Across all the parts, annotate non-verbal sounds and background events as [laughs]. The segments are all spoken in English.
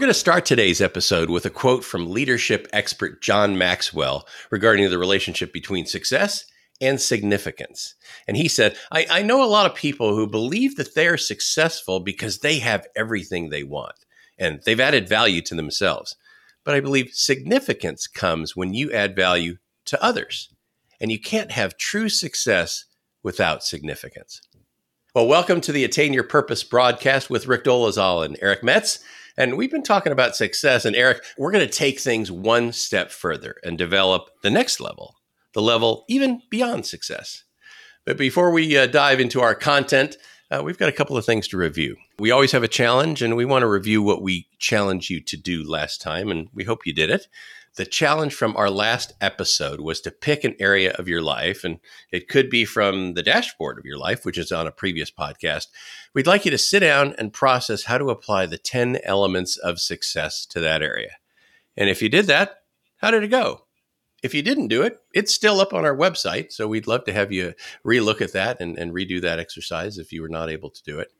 We're going to start today's episode with a quote from leadership expert John Maxwell regarding the relationship between success and significance. And he said, I, I, know a lot of people who believe that they're successful because they have everything they want and they've added value to themselves. But I believe significance comes when you add value to others. And you can't have true success without significance. Well, welcome to the Attain Your Purpose broadcast with Rick Dolezal and Eric Metz. And we've been talking about success. And Eric, we're going to take things one step further and develop the next level, the level even beyond success. But before we uh, dive into our content, uh, we've got a couple of things to review. We always have a challenge, and we want to review what we challenged you to do last time, and we hope you did it. The challenge from our last episode was to pick an area of your life, and it could be from the dashboard of your life, which is on a previous podcast. We'd like you to sit down and process how to apply the 10 elements of success to that area. And if you did that, how did it go? If you didn't do it, it's still up on our website. So we'd love to have you relook at that and, and redo that exercise if you were not able to do it.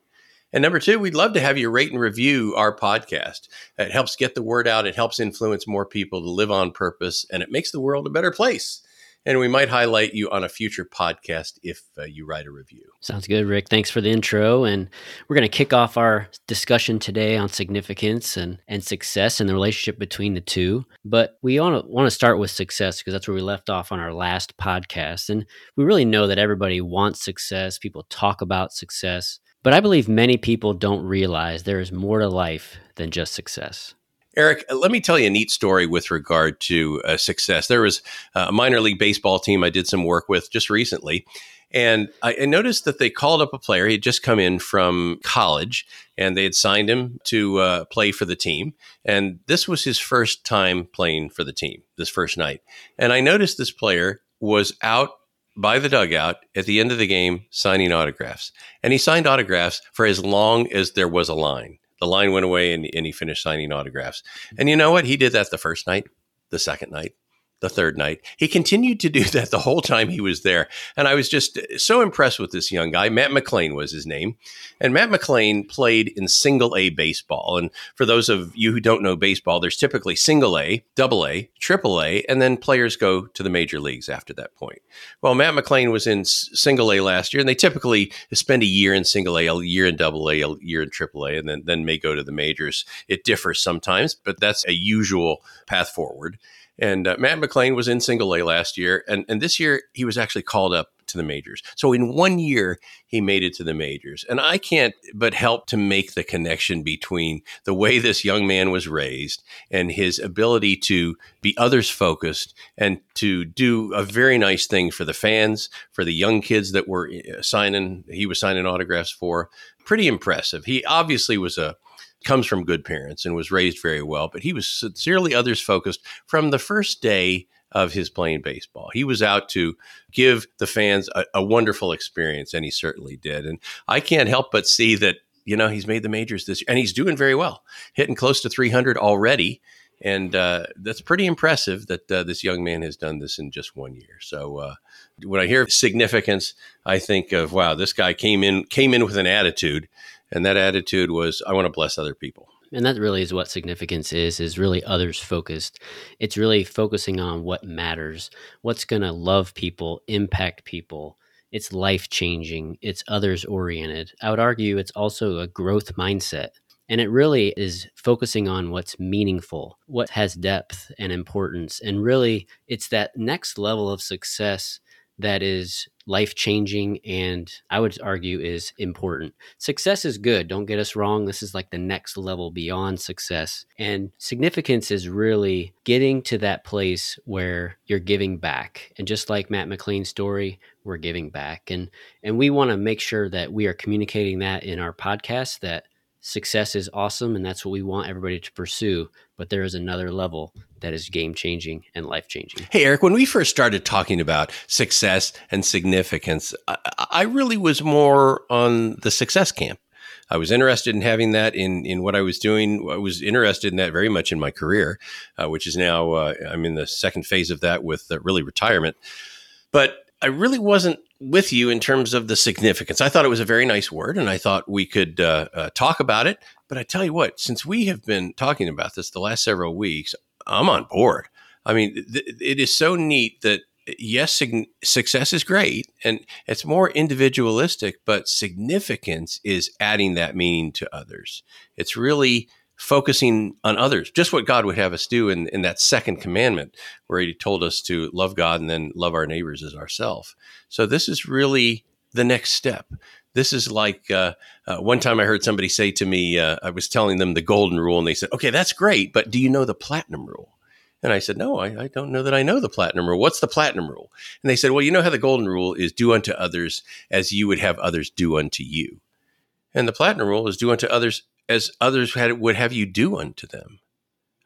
And number two, we'd love to have you rate and review our podcast. It helps get the word out. It helps influence more people to live on purpose, and it makes the world a better place. And we might highlight you on a future podcast if uh, you write a review. Sounds good, Rick. Thanks for the intro. And we're going to kick off our discussion today on significance and, and success and the relationship between the two. But we want to want to start with success because that's where we left off on our last podcast. And we really know that everybody wants success. People talk about success. But I believe many people don't realize there is more to life than just success. Eric, let me tell you a neat story with regard to uh, success. There was a minor league baseball team I did some work with just recently. And I, I noticed that they called up a player. He had just come in from college and they had signed him to uh, play for the team. And this was his first time playing for the team, this first night. And I noticed this player was out by the dugout at the end of the game signing autographs. And he signed autographs for as long as there was a line. The line went away and, and he finished signing autographs. And you know what? He did that the first night, the second night, the third night. He continued to do [laughs] that the whole time he was there. And I was just so impressed with this young guy. Matt McLain was his name. And Matt McLain played in single A baseball. And for those of you who don't know baseball, there's typically single A, double A, triple A, and then players go to the major leagues after that point. Well, Matt McLain was in single A last year, and they typically spend a year in single A, a year in double A, a year in triple A, and then, then may go to the majors. It differs sometimes, but that's a usual path forward. And uh, Matt McLain was in single A last year, and, and this year he was actually called up to the majors. So in one year, he made it to the majors. And I can't but help to make the connection between the way this young man was raised and his ability to be others focused and to do a very nice thing for the fans, for the young kids that were uh, signing, he was signing autographs for. Pretty impressive. He obviously was a comes from good parents and was raised very well, but he was sincerely others focused from the first day of his playing baseball. He was out to give the fans a, a, wonderful experience, and he certainly did. And I can't help but see that, you know, he's made the majors this year, and he's doing very well, hitting close to 300 already. And uh, that's pretty impressive that uh, this young man has done this in just one year. So uh, when I hear significance, I think of wow, this guy came in came in with an attitude and that attitude was i want to bless other people. And that really is what significance is is really others focused. It's really focusing on what matters what's going to love people impact people. It's life changing it's others oriented i would argue it's also a growth mindset. And it really is focusing on what's meaningful, what has depth and importance. And really, it's that next level of success that is life changing and I would argue is important. Success is good, don't get us wrong. This is like the next level beyond success. And significance is really getting to that place where you're giving back. And just like Matt McLain's story, we're giving back. And and we want to make sure that we are communicating that in our podcast that success is awesome and that's what we want everybody to pursue but there is another level that is game changing and life changing hey eric when we first started talking about success and significance I, I, really was more on the success camp. I was interested in having that in in what i was doing. I was interested in that very much in my career uh, which is now uh, i'm in the second phase of that with uh, really retirement. But I really wasn't with you in terms of the significance. I thought it was a very nice word, and I thought we could uh, uh, talk about it but I tell you what, since we have been talking about this the last several weeks, I'm on board. I mean, th- it is so neat that yes, sig- success is great and it's more individualistic, but significance is adding that meaning to others. It's really focusing on others, just what God would have us do in, in that second commandment, where He told us to love God and then love our neighbors as ourselves. So, this is really the next step. This is like uh, uh, one time I heard somebody say to me, uh, I was telling them the golden rule, and they said, Okay, that's great, but do you know the platinum rule? And I said, No, I, I, don't know that I know the platinum rule. What's the platinum rule? And they said, Well, you know how the golden rule is do unto others as you would have others do unto you. And the platinum rule is do unto others as others had, would have you do unto them.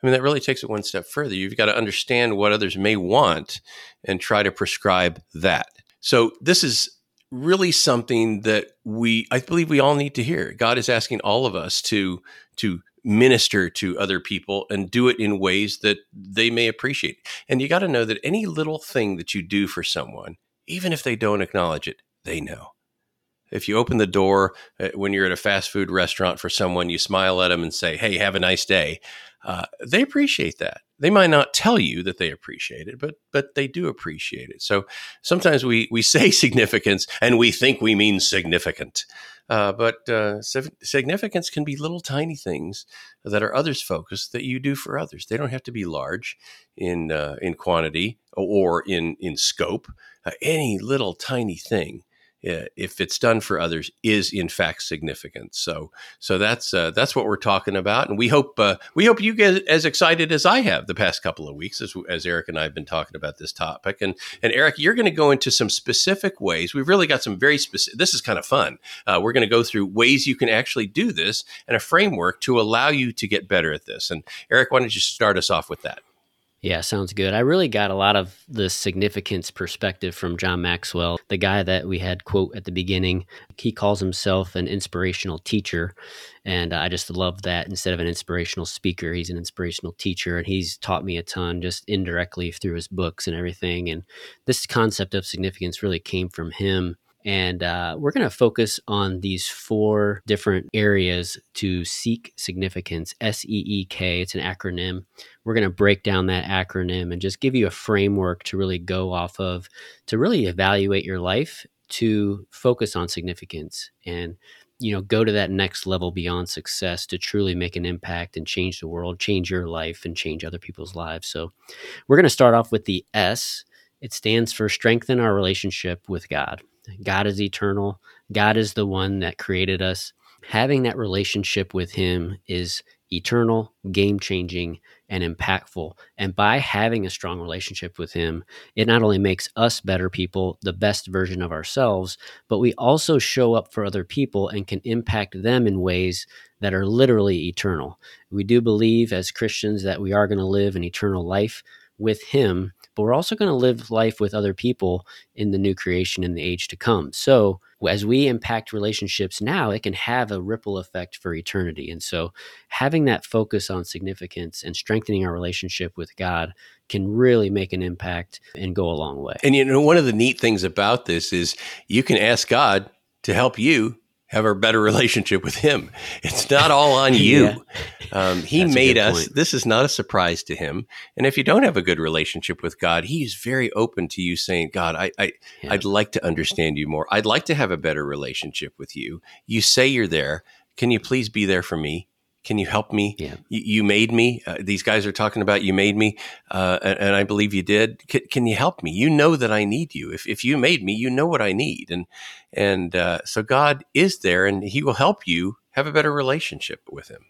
I mean, that really takes it one step further. You've got to understand what others may want and try to prescribe that. So, this is really something that we, I believe, we all need to hear. God is asking all of us to to minister to other people and do it in ways that they may appreciate. And you got to know that any little thing that you do for someone, even if they don't acknowledge it, they know. If you open the door uh, when you're at a fast food restaurant for someone, you smile at them and say, Hey, have a nice day. Uh, they appreciate that. They might not tell you that they appreciate it, but but they do appreciate it. So sometimes we we [laughs] say significance and we think we mean significant. Uh, but uh, significance can be little tiny things that are others focused that you do for others. They don't have to be large in uh, in quantity or in in scope. Uh, any little tiny thing if it's done for others is in fact significant. So so that's uh, that's what we're talking about, and we hope uh, we hope you get as excited as I have the past couple of weeks as, as Eric and I have been talking about this topic. And and Eric, you're going to go into some specific ways. We've really got some very specific. This is kind of fun. Uh, we're going to go through ways you can actually do this and a framework to allow you to get better at this. And Eric, why don't you start us off with that? Yeah, sounds good. I really got a lot of the significance perspective from John Maxwell, the guy that we had quote at the beginning. He calls himself an inspirational teacher. And I just love that instead of an inspirational speaker, he's an inspirational teacher. And he's taught me a ton just indirectly through his books and everything. And this concept of significance really came from him and uh, we're going to focus on these four different areas to seek significance S E E K. It's an acronym. We're going to break down that acronym and just give you a framework to really go off of to really evaluate your life to focus on significance and you know go to that next level beyond success to truly make an impact and change the world change your life and change other people's lives so we're going to start off with the s it stands for strengthen our relationship with god God is eternal. God is the one that created us. Having that relationship with Him is eternal, game changing, and impactful. And by having a strong relationship with Him, it not only makes us better people, the best version of ourselves, but we also show up for other people and can impact them in ways that are literally eternal. We do believe as Christians that we are going to live an eternal life with Him but we're also going to live life with other people in the new creation in the age to come. So, as we impact relationships now, it can have a ripple effect for eternity. And so, having that focus on significance and strengthening our relationship with God can really make an impact and go a long way. And you know, one of the neat things about this is you can ask God to help you have a better relationship with him. It's not all on [laughs] you. yeah. um, he made us. Point. This is not a surprise to him. And if you don't have a good relationship with God, he's very open to you saying, God, I, I yeah. I'd like to understand you more. I'd like to have a better relationship with you. You say you're there. Can you please be there for me? Can you help me? Yeah. You, you made me. Uh, these guys are talking about you made me, uh, and, and, I believe you did. C- can you help me? You know that I need you. If, if you made me, you know what I need, and and uh, so God is there, and He will help you have a better relationship with Him.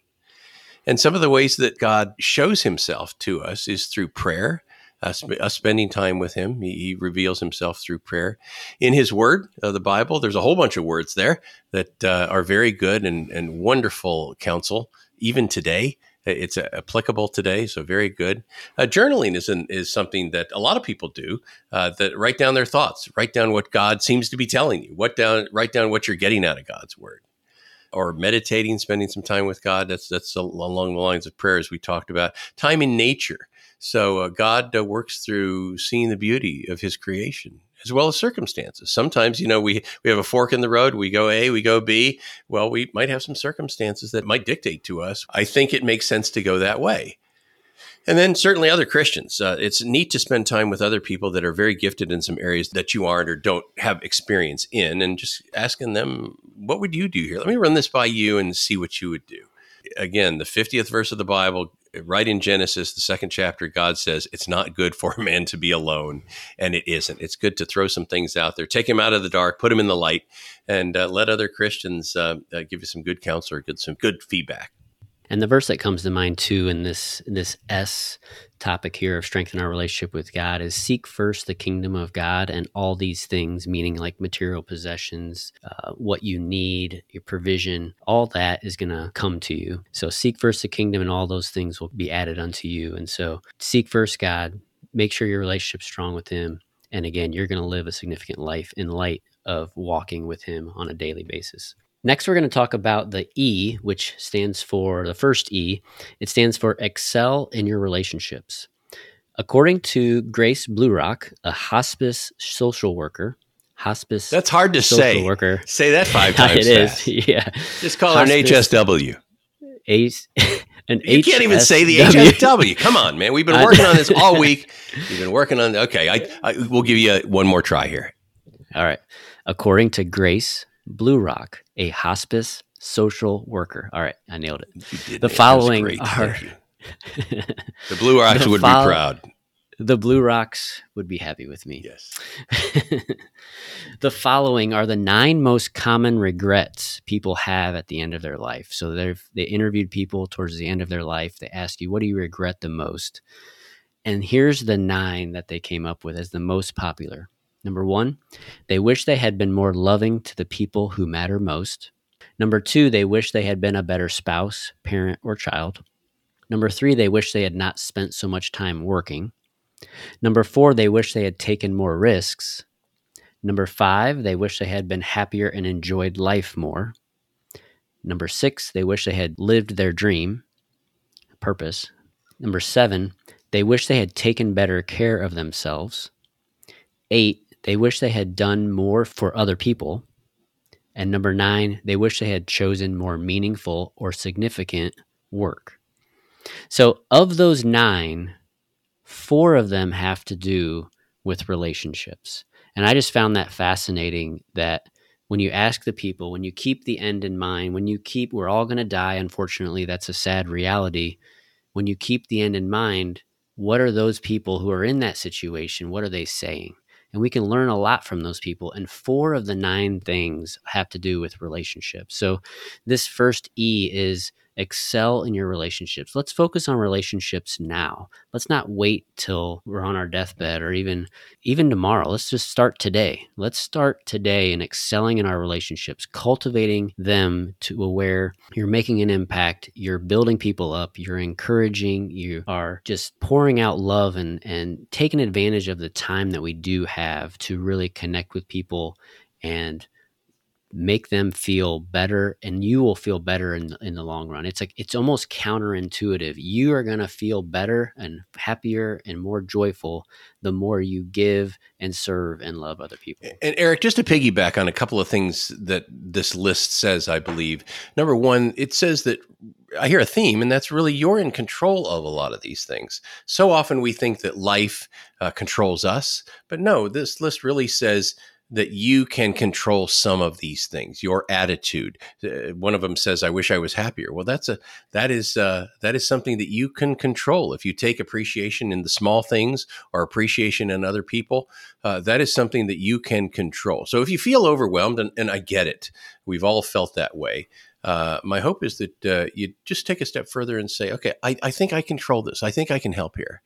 And some of the ways that God shows Himself to us is through prayer. us spending time with him. He, he, reveals himself through prayer. In his word, uh, the Bible, there's a whole bunch of words there that uh, are very good and, and wonderful counsel even today. It's uh, applicable today, so very good. Uh, journaling is an, is something that a lot of people do. Uh, that write down their thoughts, write down what God seems to be telling you. What down, write down what you're getting out of God's word, or meditating, spending some time with God. That's that's along the lines of prayers we talked about. Time in nature. So uh, God uh, works through seeing the beauty of His creation as well as circumstances. Sometimes, you know, we, we have a fork in the road. We go A, we go B. Well, we might have some circumstances that might dictate to us. I think it makes sense to go that way. And then certainly other Christians. Uh, it's neat to spend time with other people that are very gifted in some areas that you aren't or don't have experience in and just asking them, what would you do here? Let me run this by you and see what you would do. Again, the 50th verse of the Bible, right in Genesis, the second chapter, God says it's not good for a man to be alone. And it isn't. It's good to throw some things out there, take him out of the dark, put him in the light, and uh, let other Christians uh, uh, give you some good counsel or good, some good feedback. And the verse that comes to mind too in this in this S topic here of strengthen our relationship with God is seek first the kingdom of God and all these things, meaning like material possessions, uh, what you need, your provision, all that is going to come to you. So seek first the kingdom and all those things will be added unto you. And so seek first God, make sure your relationship's strong with Him. And again, you're going to live a significant life in light of walking with Him on a daily basis. Next, we're going to talk about the E, which stands for the first E. It stands for excel in your relationships. According to Grace Bluerock, a hospice social worker, hospice that's hard to say. Worker, say that five [laughs] times. it fast. is. Yeah, just call hospice, her an HSW. A, an you can't even say the HSW. Come on, man. We've been [laughs] working on this all week. We've been working on. Okay, I, I we'll give you a, one more try here. All right. According to Grace Bluerock, a hospice social worker. All right, I nailed it. The following are [laughs] the Blue Rocks the would fo- be proud. The Blue Rocks would be happy with me. Yes. [laughs] the following are the nine most common regrets people have at the end of their life. So they've they interviewed people towards the end of their life. They ask you, "What do you regret the most?" And here's the nine that they came up with as the most popular. Number one, they wish they had been more loving to the people who matter most. Number two, they wish they had been a better spouse, parent, or child. Number three, they wish they had not spent so much time working. Number four, they wish they had taken more risks. Number five, they wish they had been happier and enjoyed life more. Number six, they wish they had lived their dream, purpose. Number seven, they wish they had taken better care of themselves. Eight, they wish they had done more for other people. And number nine, they wish they had chosen more meaningful or significant work. So, of those nine, four of them have to do with relationships. And I just found that fascinating that when you ask the people, when you keep the end in mind, when you keep, we're all going to die, unfortunately, that's a sad reality. When you keep the end in mind, what are those people who are in that situation? What are they saying? And we can learn a lot from those people. And four of the nine things have to do with relationships. So, this first E is excel in your relationships. Let's focus on relationships now. Let's not wait till we're on our deathbed or even even tomorrow. Let's just start today. Let's start today in excelling in our relationships, cultivating them to where you're making an impact, you're building people up, you're encouraging, you are just pouring out love and and taking advantage of the time that we do have to really connect with people and make them feel better and you will feel better in, in the long run. It's like it's almost counterintuitive. You are going to feel better and happier and more joyful the more you give and serve and love other people. And eric just to piggyback on a couple of things that this list says i believe. Number one it says that I hear a theme, and that's really you're in control of a lot of these things. So often we think that life uh, controls us, but no, this list really says that you can control some of these things your attitude. Uh, one of them says i wish i was happier. Well that's a that is uh, that is something that you can control. If you take appreciation in the small things or appreciation in other people uh, that is something that you can control. So if you feel overwhelmed and, and i get it we've all felt that way uh, my hope is that uh, you just take a step further and say okay I, I think i control this. I think i can help here.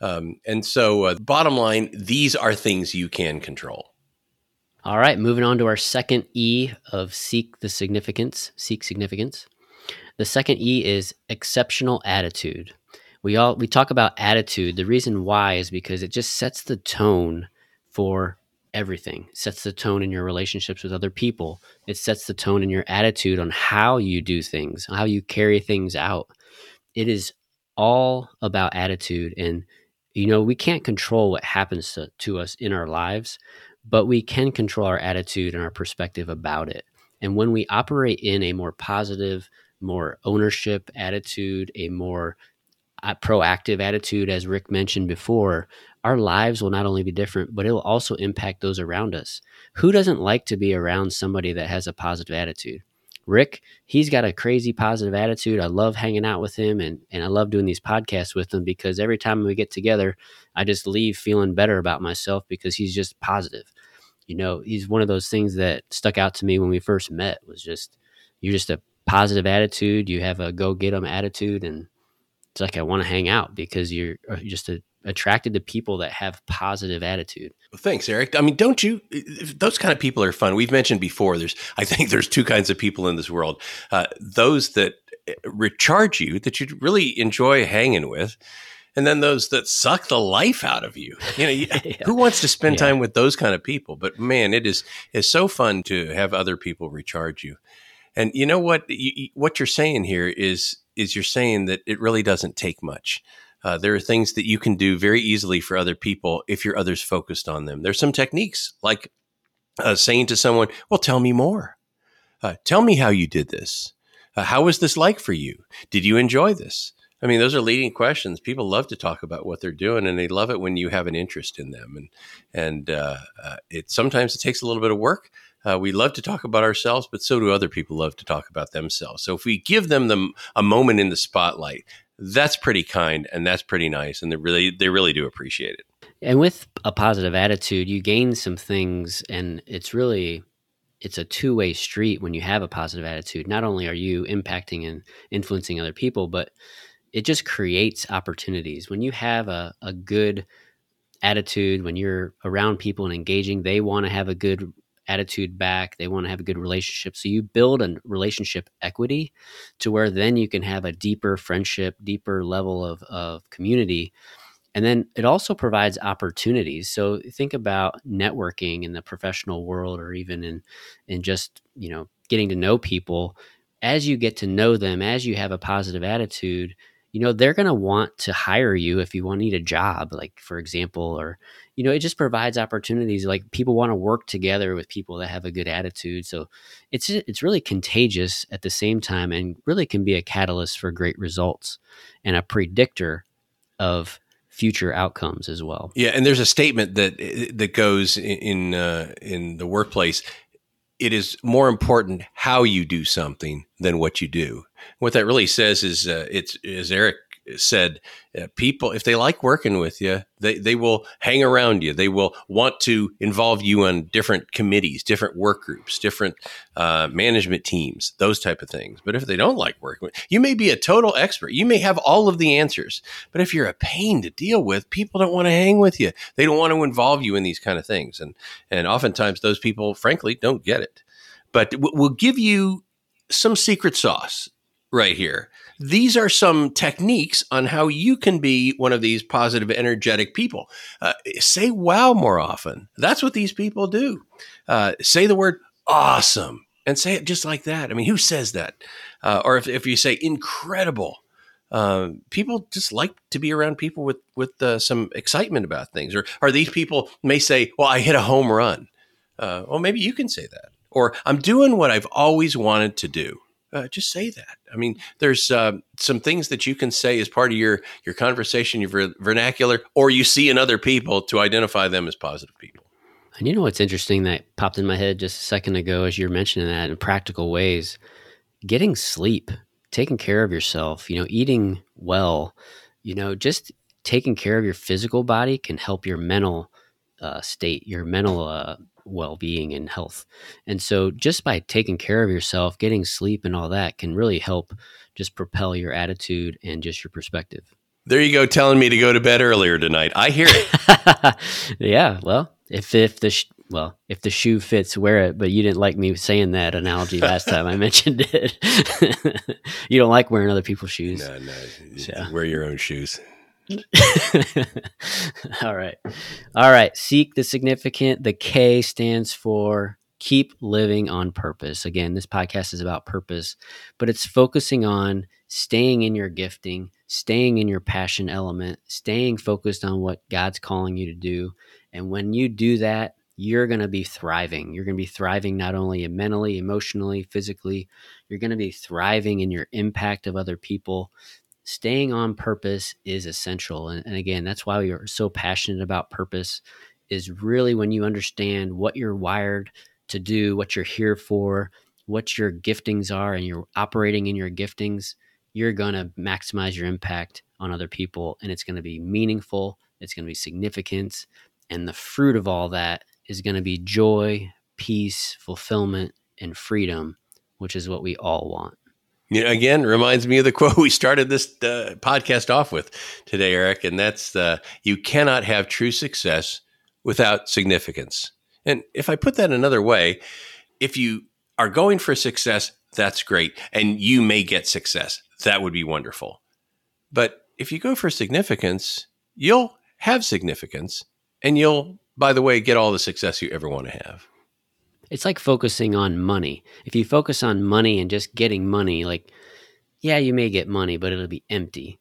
Um, and so bottom line these are things you can control all right, moving on to our second E of seek the significance, seek significance. The second E is exceptional attitude. We all we talk about attitude. The reason why is because it just sets the tone for everything. It sets the tone in your relationships with other people. It sets the tone in your attitude on how you do things, how you carry things out. It is all about attitude and you know, we can't control what happens to, to us in our lives, but we can control our attitude and our perspective about it. And when we operate in a more positive, more ownership attitude, a more uh, proactive attitude, as Rick mentioned before, our lives will not only be different, but it will also impact those around us. Who doesn't like to be around somebody that has a positive attitude? Rick, he's got a crazy positive attitude. I love hanging out with him and, and I love doing these podcasts with him because every time we get together, I just leave feeling better about myself because he's just positive. You know, he's one of those things that stuck out to me when we first met was just you're just a positive attitude, you have a go get 'em attitude and it's like I want to hang out because you're uh, just a, attracted to people that have positive attitude. Well, thanks, Eric. I mean, don't you? Those kind of people are fun. We've mentioned before. There's, I think, [laughs] there's two kinds of people in this world: uh, those that uh, recharge you, that you really enjoy hanging with, and then those that suck the life out of you. You know, [laughs] yeah. who wants to spend yeah. time with those kind of people? But man, it is is so fun to have other people recharge you. And you know what? You, what you're saying here is is you're saying that it really doesn't take much. Uh, there are things that you can do very easily for other people if you're others focused on them. There's some techniques like uh, saying to someone, "Well, tell me more. Uh, tell me how you did this. Uh, how was this like for you? Did you enjoy this?" I mean, those are leading questions. People love to talk about what they're doing, and they love it when you have an interest in them. And and uh, uh, it sometimes it takes a little bit of work. Uh, we love to talk about ourselves, but so do other people love to talk about themselves. So if we give them the, a moment in the spotlight, that's pretty kind and that's pretty nice, and they really they really do appreciate it. And with a positive attitude, you gain some things, and it's really it's a two way street when you have a positive attitude. Not only are you impacting and influencing other people, but it just creates opportunities. When you have a, a good attitude, when you're around people and engaging, they want to have a good attitude back. They want to have a good relationship. So you build a relationship equity to where then you can have a deeper friendship, deeper level of, of community. And then it also provides opportunities. So think about networking in the professional world or even in in just, you know, getting to know people. As you get to know them, as you have a positive attitude, you know they're going to want to hire you if you want to need a job like for example or you know it just provides opportunities like people want to work together with people that have a good attitude so it's it's really contagious at the same time and really can be a catalyst for great results and a predictor of future outcomes as well. Yeah and there's a statement that that goes in uh, in the workplace it is more important how you do something than what you do. What that really says is, uh, it's as Eric said, uh, people if they like working with you, they they will hang around you. They will want to involve you on different committees, different work groups, different uh, management teams, those type of things. But if they don't like working with you, may be a total expert. You may have all of the answers, but if you're a pain to deal with, people don't want to hang with you. They don't want to involve you in these kind of things, and and oftentimes those people, frankly, don't get it. But we'll give you some secret sauce right here. These are some techniques on how you can be one of these positive, energetic people. Uh, say wow more often. That's what these people do. Uh, say the word awesome and say it just like that. I mean, who says that? Uh, or if, if you say incredible, uh, people just like to be around people with with uh, some excitement about things. Or, or these people may say, "Well, I hit a home run." Uh, well, maybe you can say that. Or I'm doing what I've always wanted to do uh, just say that. I mean, there's uh, some things that you can say as part of your your conversation, your ver- vernacular, or you see in other people to identify them as positive people. And you know what's interesting that popped in my head just a second ago as you're mentioning that in practical ways, getting sleep, taking care of yourself, you know, eating well, you know, just taking care of your physical body can help your mental uh, state, your mental uh, well being and health. And so, just by taking care of yourself, getting sleep, and all that can really help just propel your attitude and just your perspective. There you go, telling me to go to bed earlier tonight. I hear it. [laughs] yeah, well, if if the sh- well, if the shoe fits, wear it. But you didn't like me saying that analogy last time I [laughs] mentioned it. [laughs] you don't like wearing other people's shoes. No, no. So. Wear your own shoes. [laughs] All right. All right. Seek the significant. The K stands for keep living on purpose. Again, this podcast is about purpose, but it's focusing on staying in your gifting, staying in your passion element, staying focused on what God's calling you to do. And when you do that, you're going to be thriving. You're going to be thriving not only mentally, emotionally, physically. You're going to be thriving in your impact of other people. Staying on purpose is essential. And, and again, that's why we are so passionate about purpose is really when you understand what you're wired to do, what you're here for, what your giftings are, and you're operating in your giftings, you're going to maximize your impact on other people. And it's going to be meaningful, it's going to be significant. And the fruit of all that is going to be joy, peace, fulfillment, and freedom, which is what we all want. You know, again, reminds me of the [laughs] quote we started this uh, podcast off with today, Eric, and that's uh, you cannot have true success without significance. And if I put that another way, if you are going for success, that's great. And you may get success. That would be wonderful. But if you go for significance, you'll have significance and you'll, by the way, get all the success you ever want to have. It's like focusing on money. If you focus on money and just getting money, like, yeah, you may get money, but it'll be empty.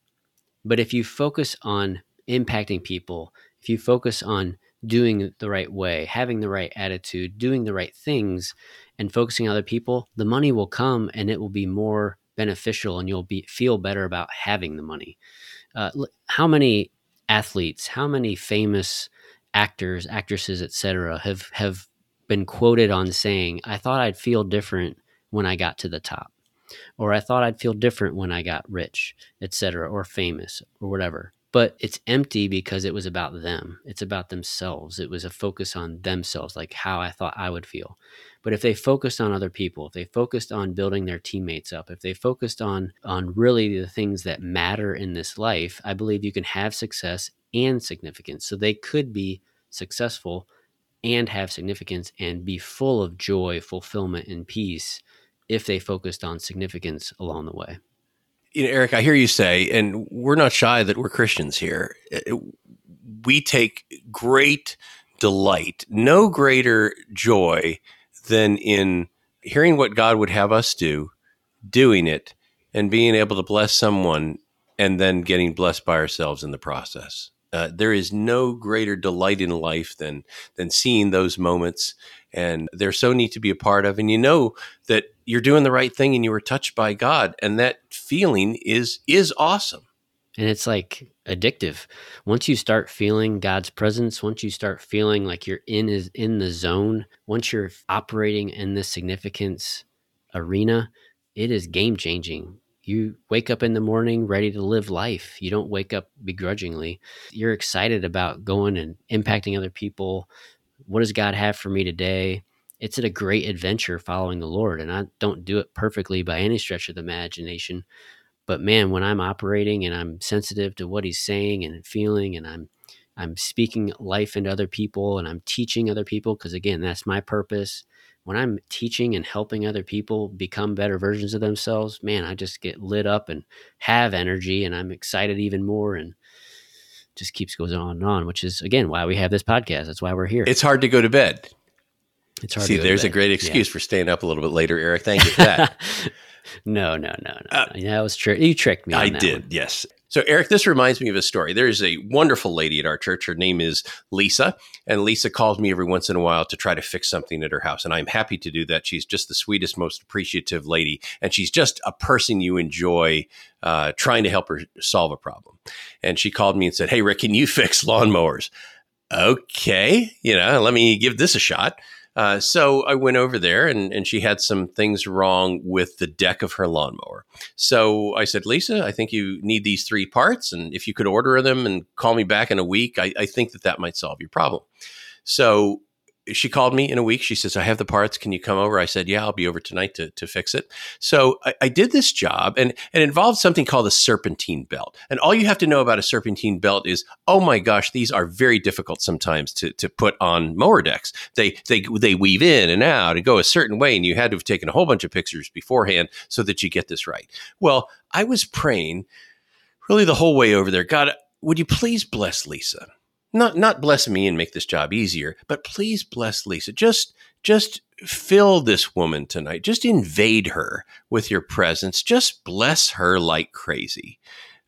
But if you focus on impacting people, if you focus on doing the right way, having the right attitude, doing the right things, and focusing on other people, the money will come and it will be more beneficial and you'll be feel better about having the money. Uh, how many athletes, how many famous actors, actresses, etc., have have been quoted on saying, "I thought I'd feel different when I got to the top," or "I thought I'd feel different when I got rich," etc., or famous, or whatever but it's empty because it was about them. It's about themselves. It was a focus on themselves, like how I thought I would feel. But if they focused on other people, if they focused on building their teammates up, if they focused on on really the things that matter in this life, I believe you can have success and significance. So they could be successful and have significance and be full of joy, fulfillment, and peace if they focused on significance along the way you know, Eric, I hear you say, and we're not shy that we're Christians here. We take great delight, no greater joy than in hearing what God would have us do, doing it, and being able to bless someone and then getting blessed by ourselves in the process. Uh, there is no greater delight in life than than seeing those moments, and they're so neat to be a part of. And you know that you're doing the right thing, and you were touched by God, and that feeling is is awesome. And it's like addictive. Once you start feeling God's presence, once you start feeling like you're in is in the zone, once you're operating in this significance arena, it is game changing you wake up in the morning ready to live life. You don't wake up begrudgingly. You're excited about going and impacting other people. What does God have for me today? It's a great adventure following the Lord. And I don't do it perfectly by any stretch of the imagination. But man, when I'm operating and I'm sensitive to what he's saying and feeling and I'm I'm speaking life into other people and I'm teaching other people because again, that's my purpose when I'm teaching and helping other people become better versions of themselves, man, I just get lit up and have energy and I'm excited even more and just keeps goes on and on, which is again why we have this podcast. That's why we're here. It's hard to go to bed. It's hard. See, there's a great excuse yeah. for staying up a little bit later, Eric. Thank you for that. [laughs] no, no, no, no. Uh, that was true. You tricked me. I did. One. Yes. So, Eric, this reminds me of a story. There is a wonderful lady at our church. Her name is Lisa. And Lisa calls me every once in a while to try to fix something at her house. And I'm happy to do that. She's just the sweetest, most appreciative lady. And she's just a person you enjoy uh, trying to help her solve a problem. And she called me and said, Hey, Rick, can you fix lawnmowers? Okay. You know, let me give this a shot. Uh, so I went over there and, and she had some things wrong with the deck of her lawnmower. So I said, Lisa, I think you need these three parts. And if you could order them and call me back in a week, I, I think that that might solve your problem. So she called me in a week. She says, I have the parts. Can you come over? I said, Yeah, I'll be over tonight to, to fix it. So I, I, did this job and it involved something called a serpentine belt. And all you have to know about a serpentine belt is, oh my gosh, these are very difficult sometimes to, to put on mower decks. They, they, they weave in and out and go a certain way. And you had to have taken a whole bunch of pictures beforehand so that you get this right. Well, I was praying really the whole way over there. God, would you please bless Lisa? Not not bless me and make this job easier, but please bless Lisa. Just just fill this woman tonight. Just invade her with your presence. Just bless her like crazy.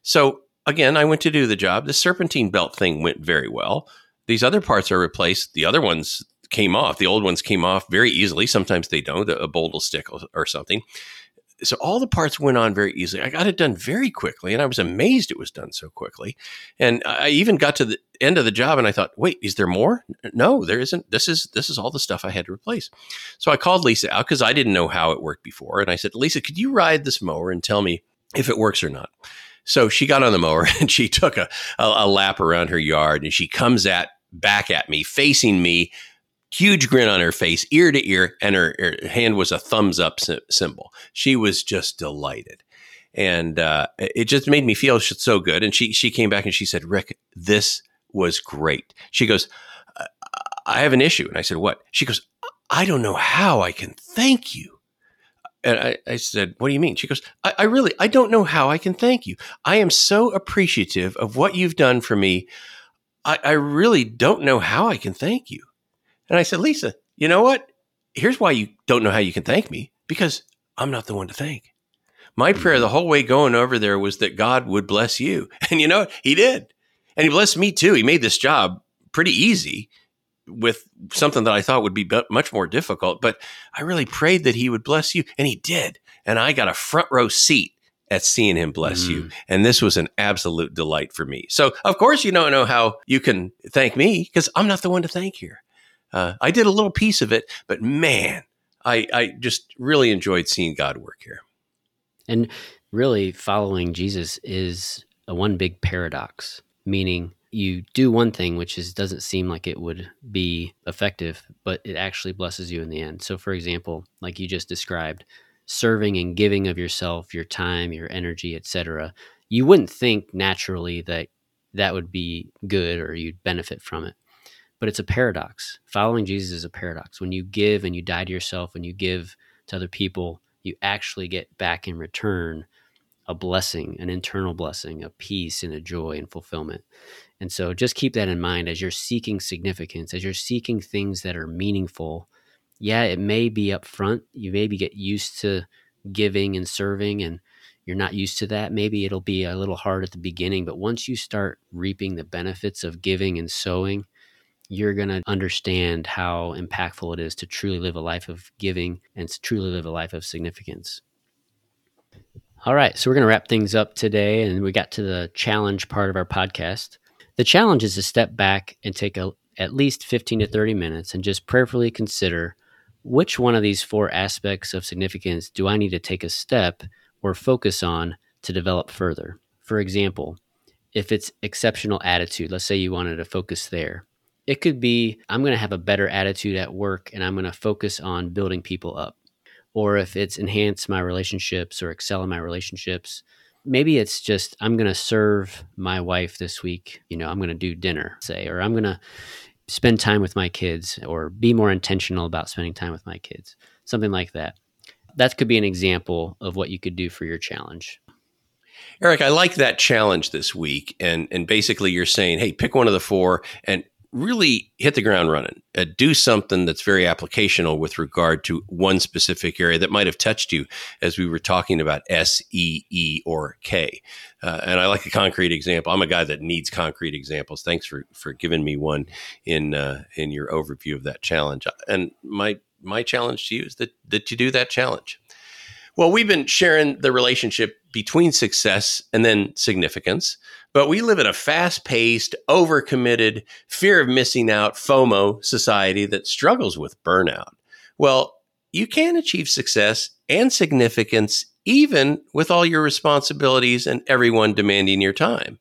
So again, I went to do the job. The serpentine belt thing went very well. These other parts are replaced. The other ones came off. The old ones came off very easily. Sometimes they don't. A bolt will stick or something. So all the parts went on very easily. I got it done very quickly, and I was amazed it was done so quickly. And I even got to the end of the job, and I thought, "Wait, is there more? No, there isn't. This is this is all the stuff I had to replace." So I called Lisa out because I didn't know how it worked before, and I said, "Lisa, could you ride this mower and tell me if it works or not?" So she got on the mower [laughs] and she took a, a, a lap around her yard, and she comes at back at me, facing me, huge grin on her face, ear to ear, and her, her hand was a thumbs up symbol. She was just delighted. And uh, it just made me feel so good. And she she came back and she said, "Rick, this was great." She goes, "I have an issue." And I said, "What?" She goes, "I don't know how I can thank you." And I, I, said, What do you mean? She goes, I, I, really, I don't know how I can thank you. I am so appreciative of what you've done for me. I, I really don't know how I can thank you. And I said, Lisa, you know what? Here's why you don't know how you can thank me because I'm not the one to thank. My prayer mm-hmm. the whole way going over there was that God would bless you. [laughs] And you know, what? He did. And He blessed me too. He made this job pretty easy with something that I thought would be much more difficult. But I really prayed that He would bless you. And He did. And I got a front row seat at seeing him bless mm. you. And this was an absolute delight for me. So, of course, you don't know how you can thank me because I'm not the one to thank here. Uh, I did a little piece of it, but man, I, I just really enjoyed seeing God work here. And really, following Jesus is a one big paradox, meaning you do one thing which is doesn't seem like it would be effective, but it actually blesses you in the end. So, for example, like you just described, serving and giving of yourself, your time, your energy, etc. You wouldn't think naturally that that would be good or you'd benefit from it but it's a paradox. Following Jesus is a paradox. When you give and you die to yourself, when you give to other people, you actually get back in return a blessing, an internal blessing, a peace and a joy and fulfillment. And so just keep that in mind as you're seeking significance, as you're seeking things that are meaningful. Yeah, it may be up front. You maybe get used to giving and serving and you're not used to that. Maybe it'll be a little hard at the beginning, but once you start reaping the benefits of giving and sowing, you're going to understand how impactful it is to truly live a life of giving and to truly live a life of significance. All right, so we're going to wrap things up today, and we got to the challenge part of our podcast. The challenge is to step back and take a, at least 15 to 30 minutes and just prayerfully consider which one of these four aspects of significance do I need to take a step or focus on to develop further. For example, if it's exceptional attitude, let's say you wanted to focus there, it could be I'm going to have a better attitude at work and I'm going to focus on building people up. Or if it's enhance my relationships or excel in my relationships, maybe it's just I'm going to serve my wife this week. You know, I'm going to do dinner, say, or I'm going to spend time with my kids or be more intentional about spending time with my kids, something like that. That could be an example of what you could do for your challenge. Eric, I like that challenge this week. And and basically you're saying, hey, pick one of the four and really hit the ground running. Uh, do something that's very applicational with regard to one specific area that might have touched you as we were talking about S, E, E, or K. Uh, and I like a concrete example. I'm a guy that needs concrete examples. Thanks for for giving me one in uh, in your overview of that challenge. And my my challenge to you is that that you do that challenge. Well, we've been sharing the relationship between success and then significance. But we live in a fast paced, overcommitted, fear of missing out, FOMO society that struggles with burnout. Well, you can achieve success and significance even with all your responsibilities and everyone demanding your time.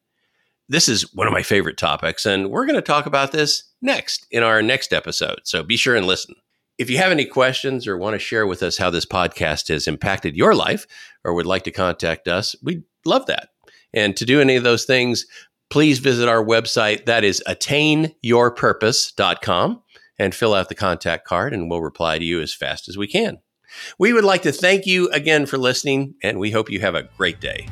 This is one of my favorite topics, and we're going to talk about this next in our next episode. So be sure and listen. If you have any questions or want to share with us how this podcast has impacted your life or would like to contact us, we'd love that. And to do any of those things, please visit our website. That is attainyourpurpose.com and fill out the contact card, and we'll reply to you as fast as we can. We would like to thank you again for listening, and we hope you have a great day.